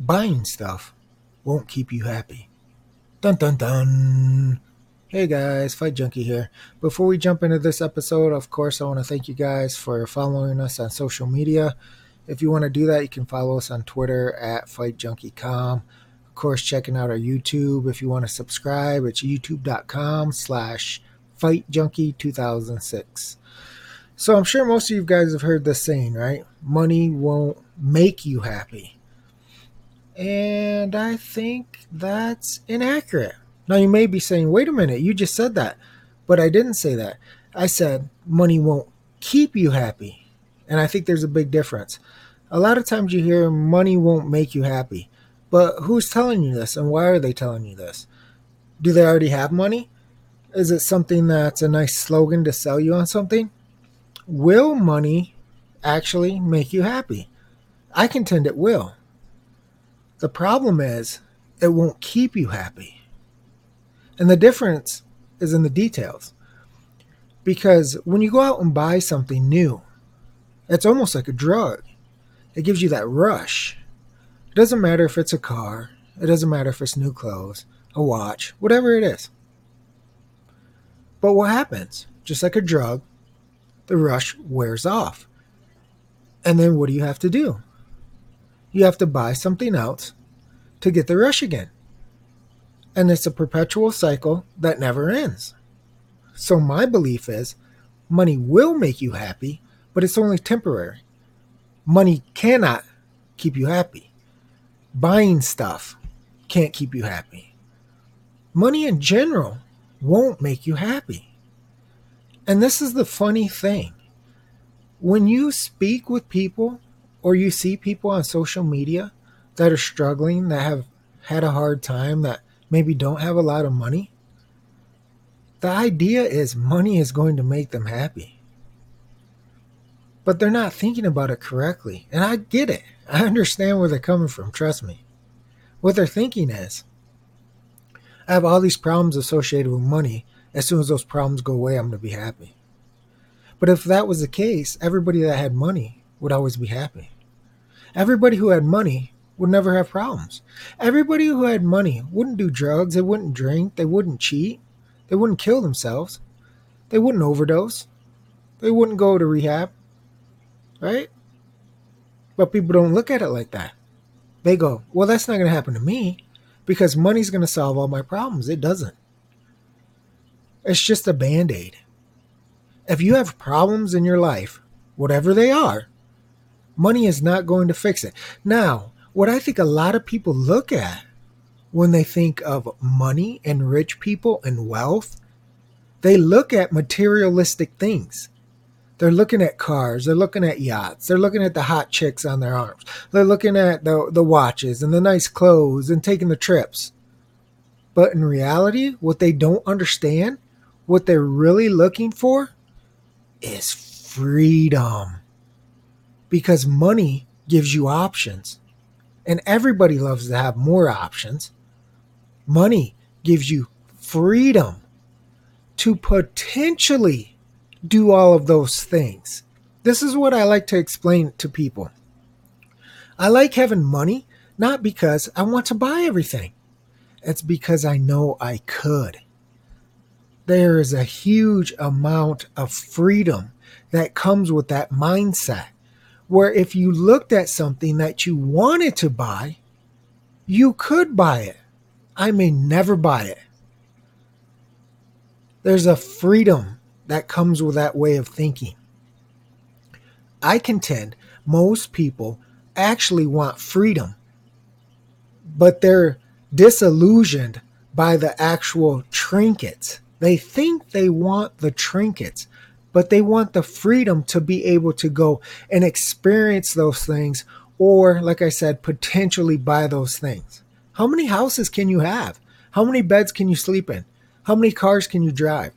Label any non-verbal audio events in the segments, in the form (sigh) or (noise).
buying stuff won't keep you happy. Dun dun dun. Hey guys, Fight Junkie here. Before we jump into this episode, of course, I want to thank you guys for following us on social media. If you want to do that, you can follow us on Twitter at FightJunkieCom. Of course, checking out our YouTube. If you want to subscribe, it's youtube.com slash FightJunkie2006. So I'm sure most of you guys have heard this saying, right? Money won't make you happy. And I think that's inaccurate. Now you may be saying, wait a minute, you just said that. But I didn't say that. I said money won't keep you happy. And I think there's a big difference. A lot of times you hear money won't make you happy. But who's telling you this and why are they telling you this? Do they already have money? Is it something that's a nice slogan to sell you on something? Will money actually make you happy? I contend it will. The problem is, it won't keep you happy. And the difference is in the details. Because when you go out and buy something new, it's almost like a drug. It gives you that rush. It doesn't matter if it's a car, it doesn't matter if it's new clothes, a watch, whatever it is. But what happens? Just like a drug, the rush wears off. And then what do you have to do? You have to buy something else to get the rush again. And it's a perpetual cycle that never ends. So, my belief is money will make you happy, but it's only temporary. Money cannot keep you happy. Buying stuff can't keep you happy. Money in general won't make you happy. And this is the funny thing. When you speak with people or you see people on social media that are struggling, that have had a hard time, that maybe don't have a lot of money, the idea is money is going to make them happy. But they're not thinking about it correctly. And I get it. I understand where they're coming from. Trust me. What they're thinking is I have all these problems associated with money. As soon as those problems go away, I'm going to be happy. But if that was the case, everybody that had money would always be happy. Everybody who had money would never have problems. Everybody who had money wouldn't do drugs, they wouldn't drink, they wouldn't cheat, they wouldn't kill themselves, they wouldn't overdose, they wouldn't go to rehab, right? But people don't look at it like that. They go, well, that's not going to happen to me because money's going to solve all my problems. It doesn't. It's just a band aid. If you have problems in your life, whatever they are, Money is not going to fix it. Now, what I think a lot of people look at when they think of money and rich people and wealth, they look at materialistic things. They're looking at cars, they're looking at yachts, they're looking at the hot chicks on their arms, they're looking at the, the watches and the nice clothes and taking the trips. But in reality, what they don't understand, what they're really looking for, is freedom because money gives you options. And everybody loves to have more options. Money gives you freedom to potentially do all of those things. This is what I like to explain to people. I like having money not because I want to buy everything, it's because I know I could. There is a huge amount of freedom that comes with that mindset where if you looked at something that you wanted to buy, you could buy it. I may never buy it. There's a freedom that comes with that way of thinking. I contend most people actually want freedom, but they're disillusioned by the actual trinkets. They think they want the trinkets, but they want the freedom to be able to go and experience those things or like i said potentially buy those things. How many houses can you have? How many beds can you sleep in? How many cars can you drive?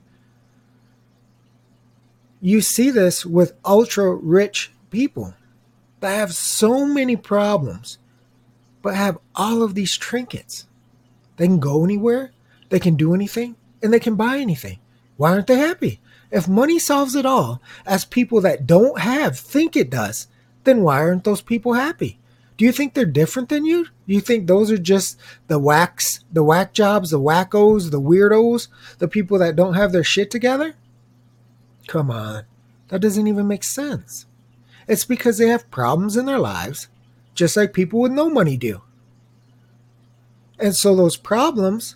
You see this with ultra rich people that have so many problems but have all of these trinkets. They can go anywhere they can do anything and they can buy anything. Why aren't they happy if money solves it all, as people that don't have think it does, then why aren't those people happy? Do you think they're different than you? Do you think those are just the whacks, the whack jobs, the wackos, the weirdos, the people that don't have their shit together? Come on. That doesn't even make sense. It's because they have problems in their lives, just like people with no money do. And so those problems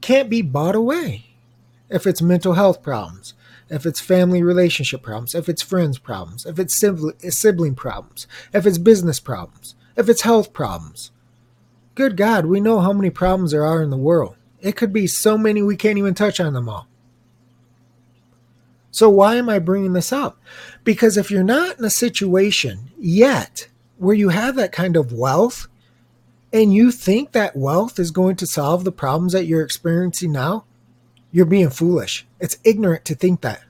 can't be bought away. If it's mental health problems, if it's family relationship problems, if it's friends problems, if it's sibling problems, if it's business problems, if it's health problems. Good God, we know how many problems there are in the world. It could be so many we can't even touch on them all. So, why am I bringing this up? Because if you're not in a situation yet where you have that kind of wealth and you think that wealth is going to solve the problems that you're experiencing now, you're being foolish. It's ignorant to think that.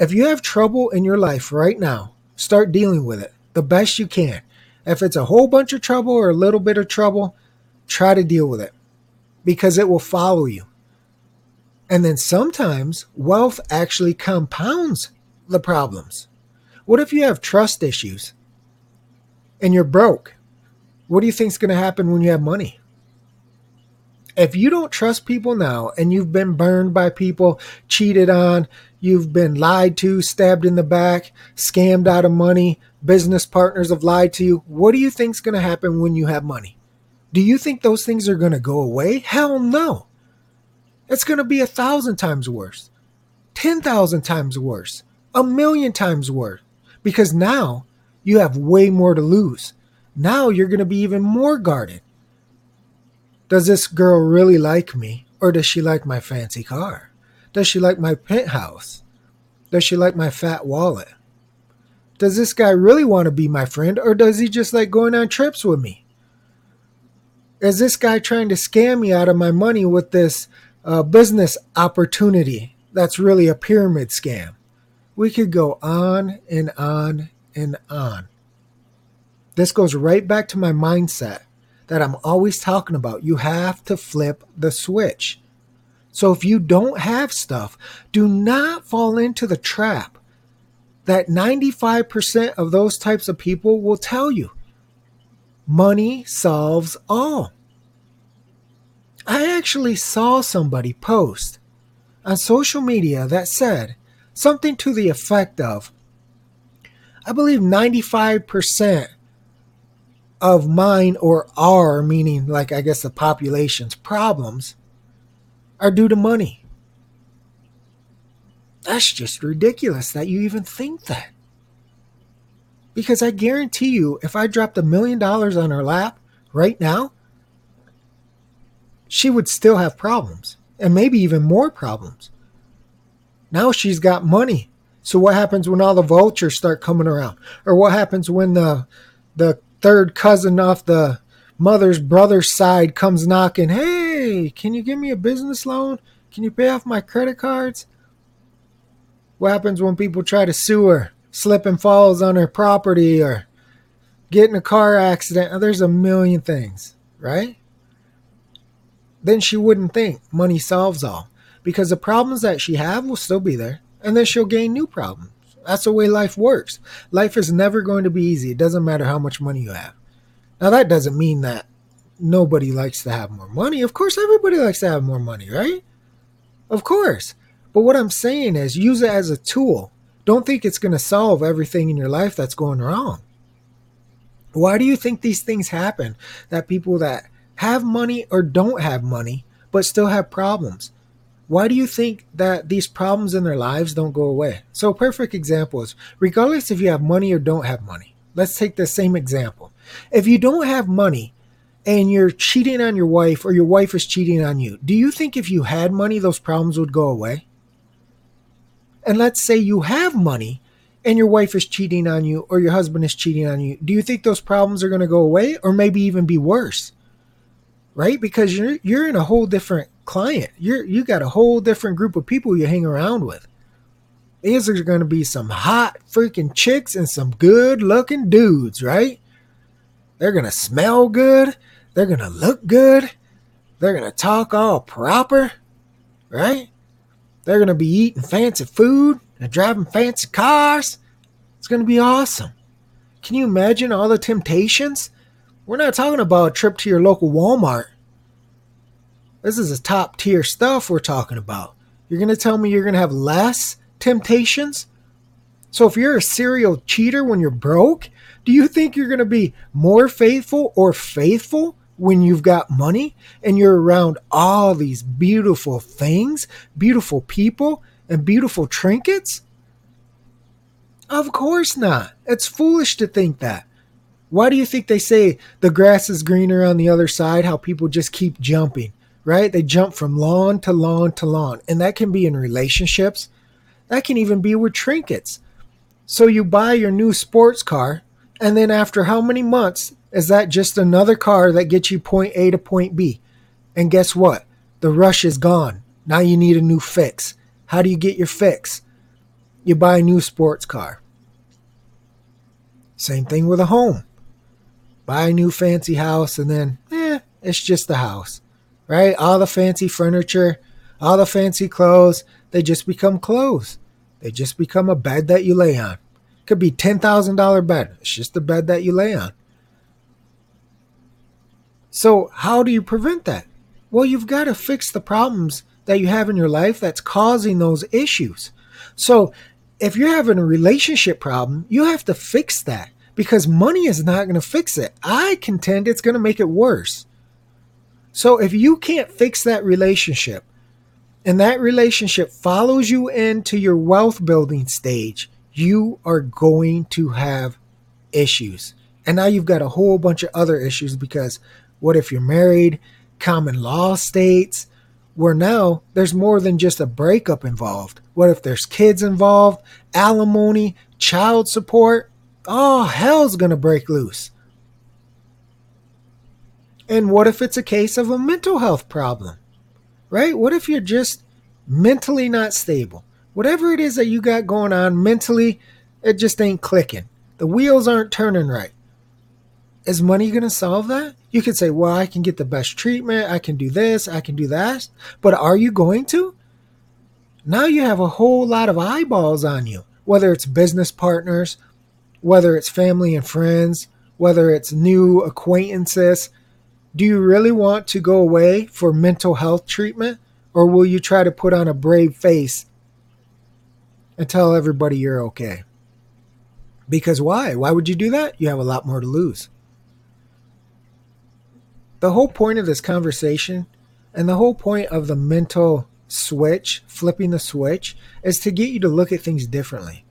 If you have trouble in your life right now, start dealing with it the best you can. If it's a whole bunch of trouble or a little bit of trouble, try to deal with it because it will follow you. And then sometimes wealth actually compounds the problems. What if you have trust issues and you're broke? What do you think is going to happen when you have money? If you don't trust people now and you've been burned by people, cheated on, you've been lied to, stabbed in the back, scammed out of money, business partners have lied to you, what do you think is going to happen when you have money? Do you think those things are going to go away? Hell no. It's going to be a thousand times worse, 10,000 times worse, a million times worse, because now you have way more to lose. Now you're going to be even more guarded. Does this girl really like me, or does she like my fancy car? Does she like my penthouse? Does she like my fat wallet? Does this guy really want to be my friend, or does he just like going on trips with me? Is this guy trying to scam me out of my money with this a business opportunity that's really a pyramid scam. We could go on and on and on. This goes right back to my mindset that I'm always talking about. You have to flip the switch. So if you don't have stuff, do not fall into the trap that 95% of those types of people will tell you money solves all. I actually saw somebody post on social media that said something to the effect of I believe 95% of mine or our, meaning like I guess the population's problems, are due to money. That's just ridiculous that you even think that. Because I guarantee you, if I dropped a million dollars on her lap right now, she would still have problems and maybe even more problems. Now she's got money. So what happens when all the vultures start coming around? Or what happens when the the third cousin off the mother's brother's side comes knocking, "Hey, can you give me a business loan? Can you pay off my credit cards?" What happens when people try to sue her, slip and falls on her property or get in a car accident? There's a million things, right? then she wouldn't think money solves all because the problems that she have will still be there and then she'll gain new problems. That's the way life works. Life is never going to be easy. It doesn't matter how much money you have. Now that doesn't mean that nobody likes to have more money. Of course everybody likes to have more money, right? Of course. But what I'm saying is use it as a tool. Don't think it's going to solve everything in your life that's going wrong. Why do you think these things happen? That people that have money or don't have money, but still have problems. Why do you think that these problems in their lives don't go away? So, perfect example is regardless if you have money or don't have money, let's take the same example. If you don't have money and you're cheating on your wife or your wife is cheating on you, do you think if you had money, those problems would go away? And let's say you have money and your wife is cheating on you or your husband is cheating on you, do you think those problems are going to go away or maybe even be worse? right? Because you're you're in a whole different client. You're you got a whole different group of people you hang around with. These are going to be some hot freaking chicks and some good looking dudes, right? They're going to smell good. They're going to look good. They're going to talk all proper, right? They're going to be eating fancy food and driving fancy cars. It's going to be awesome. Can you imagine all the temptations We're not talking about a trip to your local Walmart. This is a top tier stuff we're talking about. You're going to tell me you're going to have less temptations? So if you're a serial cheater when you're broke, do you think you're going to be more faithful or faithful when you've got money and you're around all these beautiful things, beautiful people, and beautiful trinkets? Of course not. It's foolish to think that. Why do you think they say the grass is greener on the other side? How people just keep jumping, right? They jump from lawn to lawn to lawn. And that can be in relationships, that can even be with trinkets. So you buy your new sports car, and then after how many months is that just another car that gets you point A to point B? And guess what? The rush is gone. Now you need a new fix. How do you get your fix? You buy a new sports car. Same thing with a home. Buy a new fancy house and then, eh, it's just the house, right? All the fancy furniture, all the fancy clothes, they just become clothes. They just become a bed that you lay on. Could be $10,000 bed. It's just a bed that you lay on. So, how do you prevent that? Well, you've got to fix the problems that you have in your life that's causing those issues. So, if you're having a relationship problem, you have to fix that because money is not going to fix it. I contend it's going to make it worse. So, if you can't fix that relationship and that relationship follows you into your wealth building stage, you are going to have issues. And now you've got a whole bunch of other issues because what if you're married? Common law states where now there's more than just a breakup involved. What if there's kids involved, alimony, child support? Oh, hell's gonna break loose. And what if it's a case of a mental health problem? Right? What if you're just mentally not stable? Whatever it is that you got going on mentally, it just ain't clicking. The wheels aren't turning right. Is money going to solve that? You could say, well, I can get the best treatment. I can do this. I can do that. But are you going to? Now you have a whole lot of eyeballs on you, whether it's business partners, whether it's family and friends, whether it's new acquaintances. Do you really want to go away for mental health treatment? Or will you try to put on a brave face and tell everybody you're okay? Because why? Why would you do that? You have a lot more to lose the whole point of this conversation and the whole point of the mental switch, flipping the switch, is to get you to look at things differently.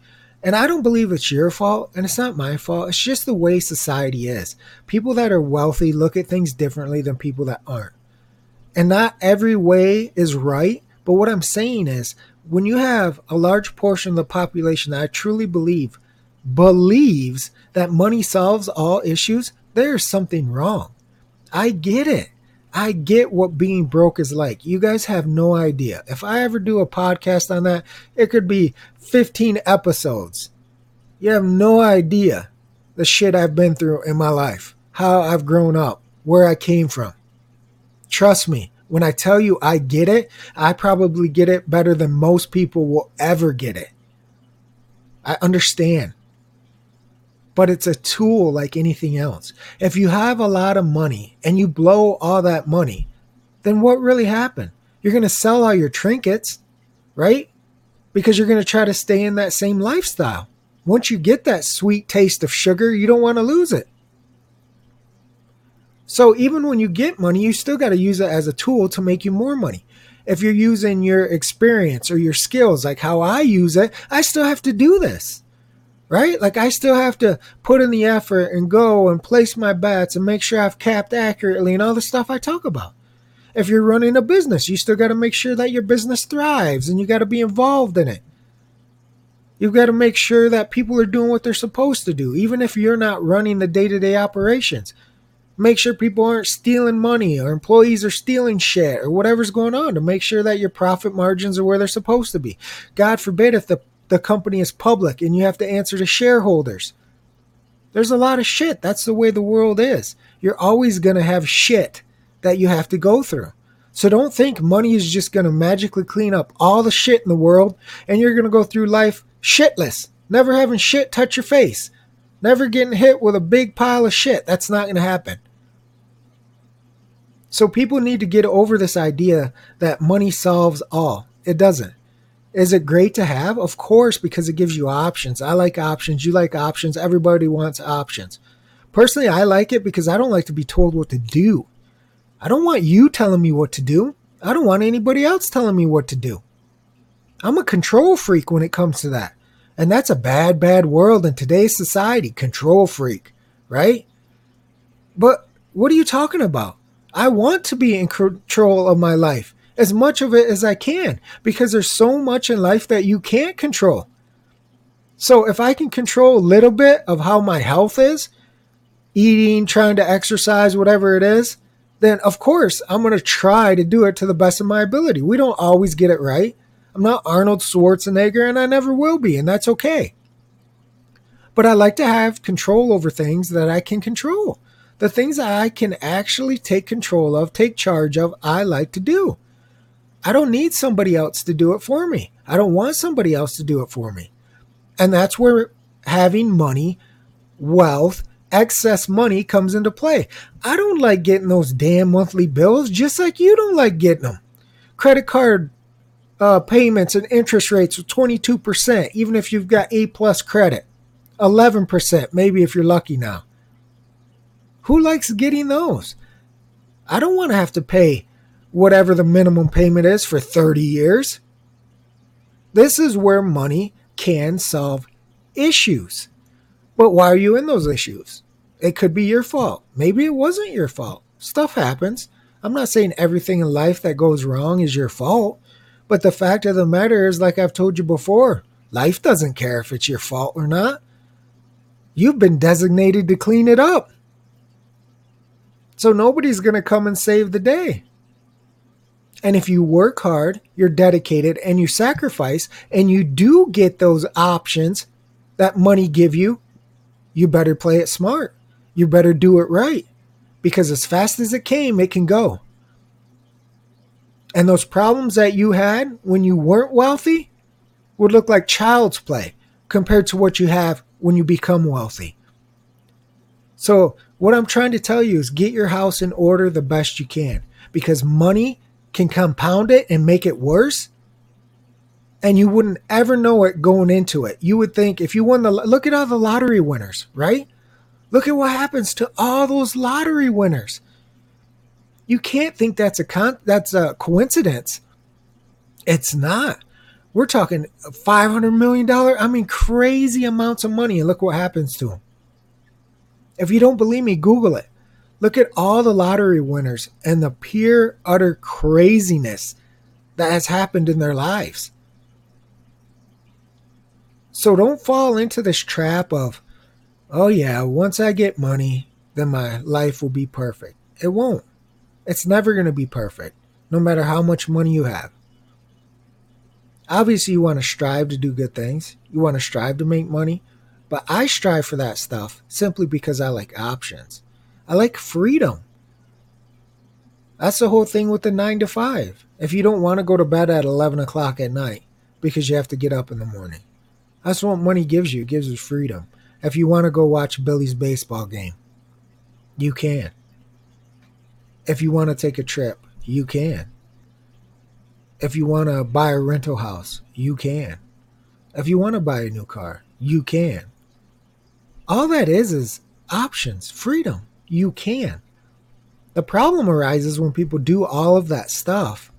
And I don't believe it's your fault and it's not my fault. It's just the way society is. People that are wealthy look at things differently than people that aren't. And not every way is right. But what I'm saying is when you have a large portion of the population that I truly believe believes that money solves all issues, there's something wrong. I get it. I get what being broke is like. You guys have no idea. If I ever do a podcast on that, it could be 15 episodes. You have no idea the shit I've been through in my life, how I've grown up, where I came from. Trust me, when I tell you I get it, I probably get it better than most people will ever get it. I understand but it's a tool like anything else. If you have a lot of money and you blow all that money, then what really happened? You're going to sell all your trinkets, right? Because you're going to try to stay in that same lifestyle. Once you get that sweet taste of sugar, you don't want to lose it. So even when you get money, you still got to use it as a tool to make you more money. If you're using your experience or your skills, like how I use it, I still have to do this right? Like I still have to put in the effort and go and place my bets and make sure I've capped accurately and all the stuff I talk about. If you're running a business, you still got to make sure that your business thrives and you got to be involved in it. You've got to make sure that people are doing what they're supposed to do, even if you're not running the day to day operations. Make sure people aren't stealing money or employees are stealing shit or whatever's going on to make sure that your profit margins are where they're supposed to be. God forbid if the the company is public and you have to answer to shareholders. There's a lot of shit. That's the way the world is. You're always going to have shit that you have to go through. So don't think money is just going to magically clean up all the shit in the world and you're going to go through life shitless, never having shit touch your face, never getting hit with a big pile of shit. That's not going to happen. So people need to get over this idea that money solves all. It doesn't. Is it great to have? Of course, because it gives you options. I like options. You like options. Everybody wants options. Personally, I like it because I don't like to be told what to do. I don't want you telling me what to do. I don't want anybody else telling me what to do. I'm a control freak when it comes to that. And that's a bad, bad world in today's society. Control freak, right? But what are you talking about? I want to be in control of my life, as much of it as I can, because there's so much in life that you can't control. So if I can control a little bit of how my health is, eating, trying to exercise, whatever it is, then of course I'm going to try to do it to the best of my ability. We don't always get it right. I'm not Arnold Schwarzenegger and I never will be, and that's okay. But I like to have control over things that I can control. The things that I can actually take control of, take charge of, I like to do. I don't need somebody else to do it for me. I don't want somebody else to do it for me. And that's where having money, wealth, excess money comes into play. I don't like getting those damn monthly bills, just like you don't like getting them. Credit card uh, payments and interest rates of 22%, even if you've got A plus credit. 11%, maybe if you're lucky now. Who likes getting those? I don't want to have to pay whatever the minimum payment is for 30 years. This is where money can solve issues. But why are you in those issues? It could be your fault. Maybe it wasn't your fault. Stuff happens. I'm not saying everything in life that goes wrong is your fault. But the fact of the matter is, like I've told you before, life doesn't care if it's your fault or not. You've been designated to clean it up. So nobody's going to come and save the day. And if you work hard, you're dedicated, and you sacrifice, and you do get those options that money give you, you better play it smart. You better do it right. Because as fast as it came, it can go. And those problems that you had when you weren't wealthy would look like child's play compared to what you have when you become wealthy. So what I'm trying to tell you is get your house in order the best you can because money can compound it and make it worse. And you wouldn't ever know it going into it. You would think if you won the look at all the lottery winners, right? Look at what happens to all those lottery winners. You can't think that's a con- that's a coincidence. It's not. We're talking 500 million dollar, I mean crazy amounts of money and look what happens to them. If you don't believe me, Google it. Look at all the lottery winners and the pure, utter craziness that has happened in their lives. So don't fall into this trap of, oh yeah, once I get money, then my life will be perfect. It won't. It's never going to be perfect, no matter how much money you have. Obviously, you want to strive to do good things. You want to strive to make money. But I strive for that stuff simply because I like options. I like freedom. That's the whole thing with the nine to five. If you don't want to go to bed at 11 o'clock at night because you have to get up in the morning, that's what money gives you. It gives you freedom. If you want to go watch Billy's baseball game, you can. If you want to take a trip, you can. If you want to buy a rental house, you can. If you want to buy a new car, you can. All that is is options, freedom. You can. The problem arises when people do all of that stuff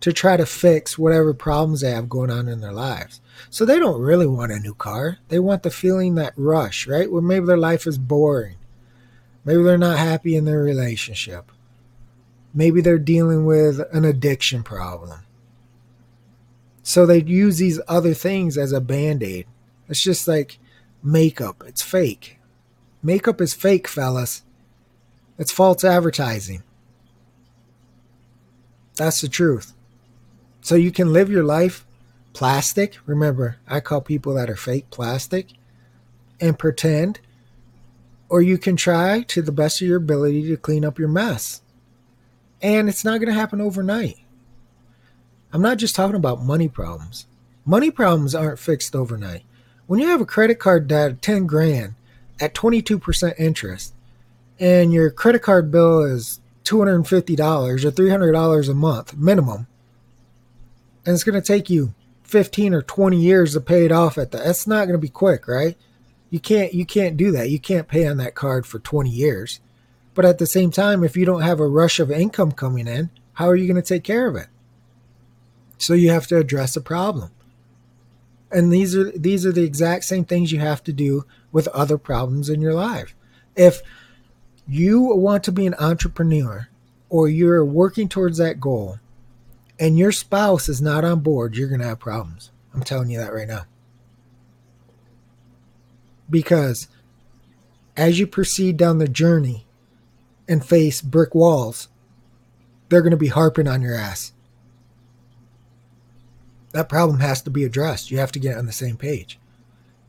to try to fix whatever problems they have going on in their lives. So they don't really want a new car. They want the feeling that rush, right? Where maybe their life is boring. Maybe they're not happy in their relationship. Maybe they're dealing with an addiction problem. So they use these other things as a band aid. It's just like makeup. It's fake. Makeup is fake, fellas. It's false advertising. That's the truth. So you can live your life plastic. Remember, I call people that are fake plastic and pretend. Or you can try to the best of your ability to clean up your mess. And it's not going to happen overnight. I'm not just talking about money problems. Money problems aren't fixed overnight. When you have a credit card debt of 10 grand at 22% interest and your credit card bill is $250 or $300 a month minimum. And it's going to take you 15 or 20 years to pay it off at that that's not going to be quick, right? You can't you can't do that. You can't pay on that card for 20 years. But at the same time, if you don't have a rush of income coming in, how are you going to take care of it? So you have to address the problem. And these are these are the exact same things you have to do with other problems in your life. If you want to be an entrepreneur or you're working towards that goal and your spouse is not on board, you're going to have problems. I'm telling you that right now. Because as you proceed down the journey and face brick walls, they're going to be harping on your ass. That problem has to be addressed. You have to get on the same page.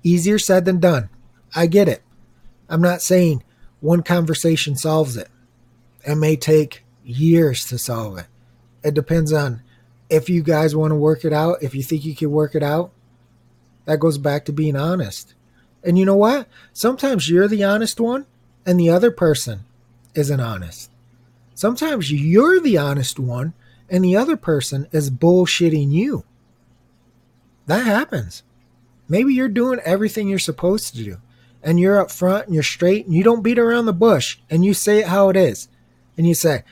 Easier said than done. I get it. I'm not saying one conversation solves it. It may take years to solve it. It depends on if you guys want to work it out, if you think you can work it out. That goes back to being honest. And you know what? Sometimes you're the honest one and the other person isn't honest. Sometimes you're the honest one and the other person is bullshitting you. That happens. Maybe you're doing everything you're supposed to do and you're up front and you're straight and you don't beat around the bush and you say it how it is. And you say,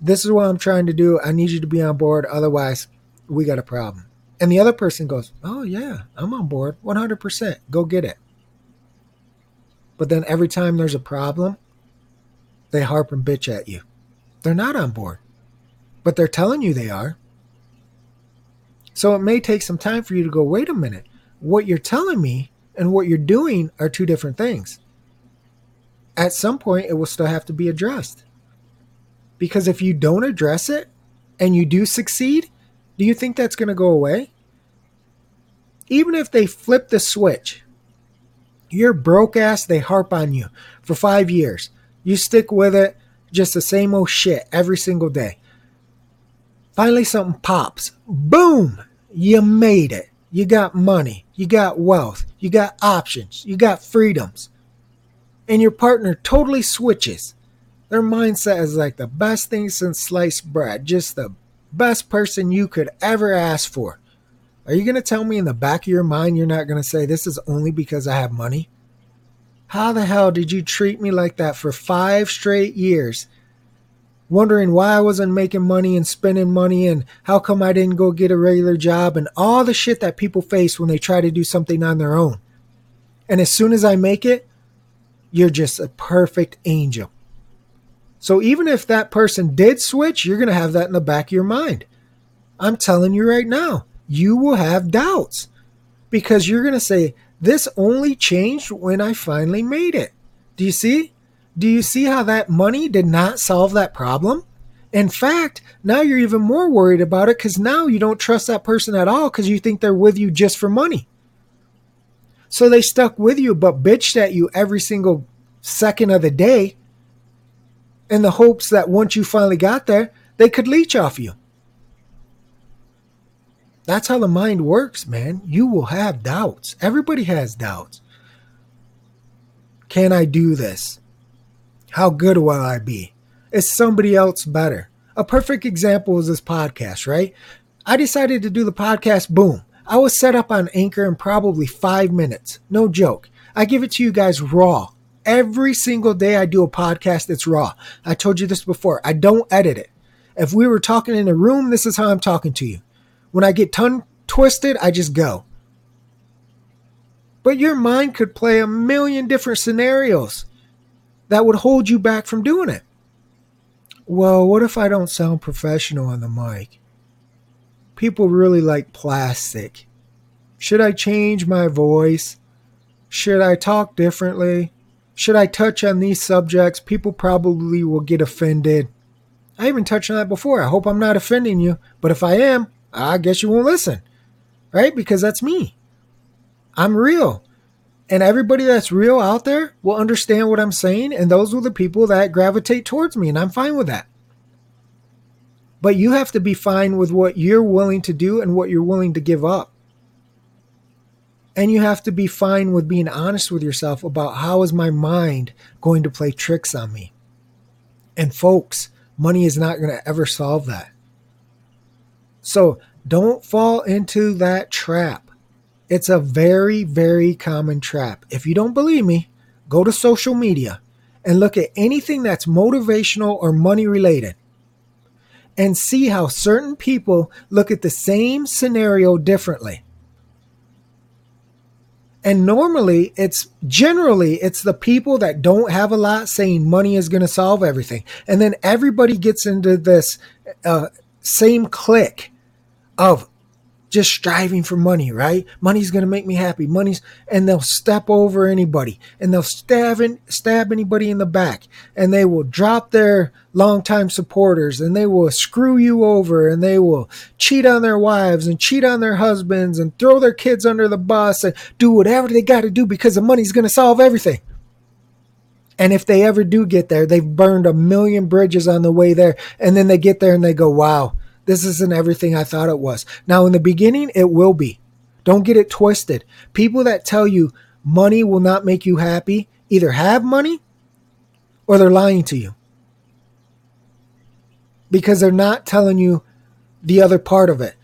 This is what I'm trying to do. I need you to be on board. Otherwise, we got a problem. And the other person goes, Oh, yeah, I'm on board 100%. Go get it. But then every time there's a problem, they harp and bitch at you. They're not on board, but they're telling you they are. So it may take some time for you to go, wait a minute, what you're telling me and what you're doing are two different things. At some point, it will still have to be addressed. Because if you don't address it and you do succeed, do you think that's going to go away? Even if they flip the switch, you're broke ass, they harp on you for five years. You stick with it, just the same old shit every single day. Finally, something pops. Boom! You made it. You got money. You got wealth. You got options. You got freedoms. And your partner totally switches. Their mindset is like the best thing since sliced bread. Just the best person you could ever ask for. Are you going to tell me in the back of your mind you're not going to say, This is only because I have money? How the hell did you treat me like that for five straight years wondering why I wasn't making money and spending money and how come I didn't go get a regular job and all the shit that people face when they try to do something on their own. And as soon as I make it, you're just a perfect angel. So even if that person did switch, you're going to have that in the back of your mind. I'm telling you right now, you will have doubts because you're going to say, This only changed when I finally made it. Do you see? Do you see how that money did not solve that problem? In fact, now you're even more worried about it because now you don't trust that person at all because you think they're with you just for money. So they stuck with you but bitched at you every single second of the day in the hopes that once you finally got there, they could leech off you. That's how the mind works, man. You will have doubts. Everybody has doubts. Can I do this? How good will I be? Is somebody else better? A perfect example is this podcast, right? I decided to do the podcast, boom. I was set up on Anchor in probably five minutes. No joke. I give it to you guys raw. Every single day I do a podcast, it's raw. I told you this before. I don't edit it. If we were talking in a room, this is how I'm talking to you. When I get tongue twisted, I just go. But your mind could play a million different scenarios that would hold you back from doing it. Well, what if I don't sound professional on the mic? People really like plastic. Should I change my voice? Should I talk differently? Should I touch on these subjects? People probably will get offended. I even touched on that before. I hope I'm not offending you, but if I am, I guess you won't listen, right? Because that's me. I'm real. And everybody that's real out there will understand what I'm saying. And those are the people that gravitate towards me. And I'm fine with that. But you have to be fine with what you're willing to do and what you're willing to give up. And you have to be fine with being honest with yourself about how is my mind going to play tricks on me. And folks, Money is not going to ever solve that. So don't fall into that trap. It's a very, very common trap. If you don't believe me, go to social media and look at anything that's motivational or money related and see how certain people look at the same scenario differently. And normally it's generally it's the people that don't have a lot saying money is going to solve everything. And then everybody gets into this uh, same click of just striving for money, right? Money's going to make me happy. Money's, and they'll step over anybody and they'll stab, in, stab anybody in the back and they will drop their longtime supporters and they will screw you over and they will cheat on their wives and cheat on their husbands and throw their kids under the bus and do whatever they got to do because the money's going to solve everything. And if they ever do get there, they've burned a million bridges on the way there. And then they get there and they go, wow, this isn't everything I thought it was. Now, in the beginning, it will be. Don't get it twisted. People that tell you money will not make you happy either have money or they're lying to you because they're not telling you the other part of it.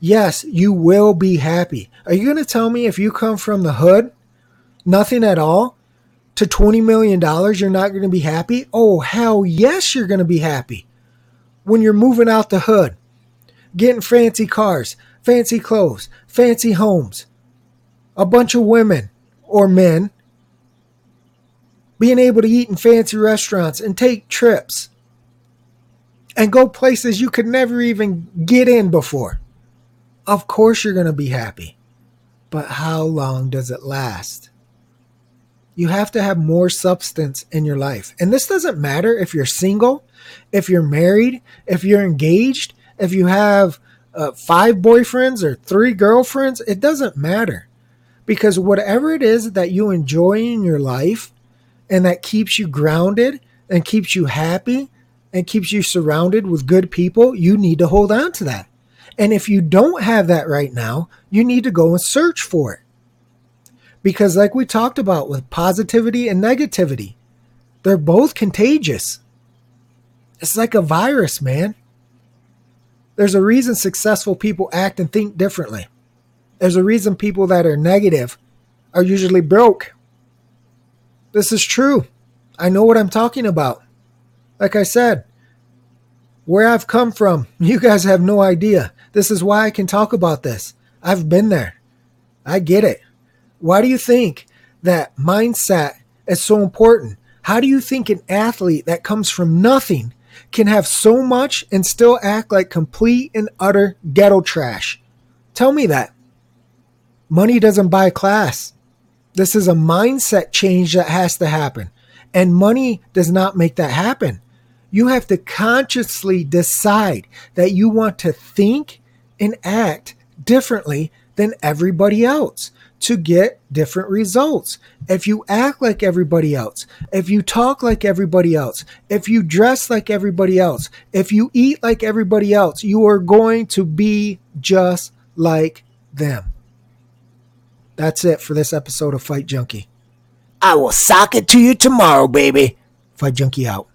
Yes, you will be happy. Are you going to tell me if you come from the hood, nothing at all, to $20 million, you're not going to be happy? Oh, hell yes, you're going to be happy when you're moving out the hood getting fancy cars, fancy clothes, fancy homes, a bunch of women or men being able to eat in fancy restaurants and take trips and go places you could never even get in before. Of course, you're going to be happy. But how long does it last? You have to have more substance in your life. And this doesn't matter if you're single, if you're married, if you're engaged, if you have uh, five boyfriends or three girlfriends, it doesn't matter. Because whatever it is that you enjoy in your life and that keeps you grounded and keeps you happy and keeps you surrounded with good people, you need to hold on to that. And if you don't have that right now, you need to go and search for it. Because, like we talked about with positivity and negativity, they're both contagious. It's like a virus, man. There's a reason successful people act and think differently. There's a reason people that are negative are usually broke. This is true. I know what I'm talking about. Like I said, where I've come from, (laughs) you guys have no idea. This is why I can talk about this. I've been there. I get it. Why do you think that mindset is so important? How do you think an athlete that comes from nothing can have so much and still act like complete and utter ghetto trash? Tell me that. Money doesn't buy class. This is a mindset change that has to happen. And money does not make that happen. You have to consciously decide that you want to think and act differently than everybody else to get different results. If you act like everybody else, if you talk like everybody else, if you dress like everybody else, if you eat like everybody else, you are going to be just like them. That's it for this episode of Fight Junkie. I will sock it to you tomorrow, baby. Fight Junkie out.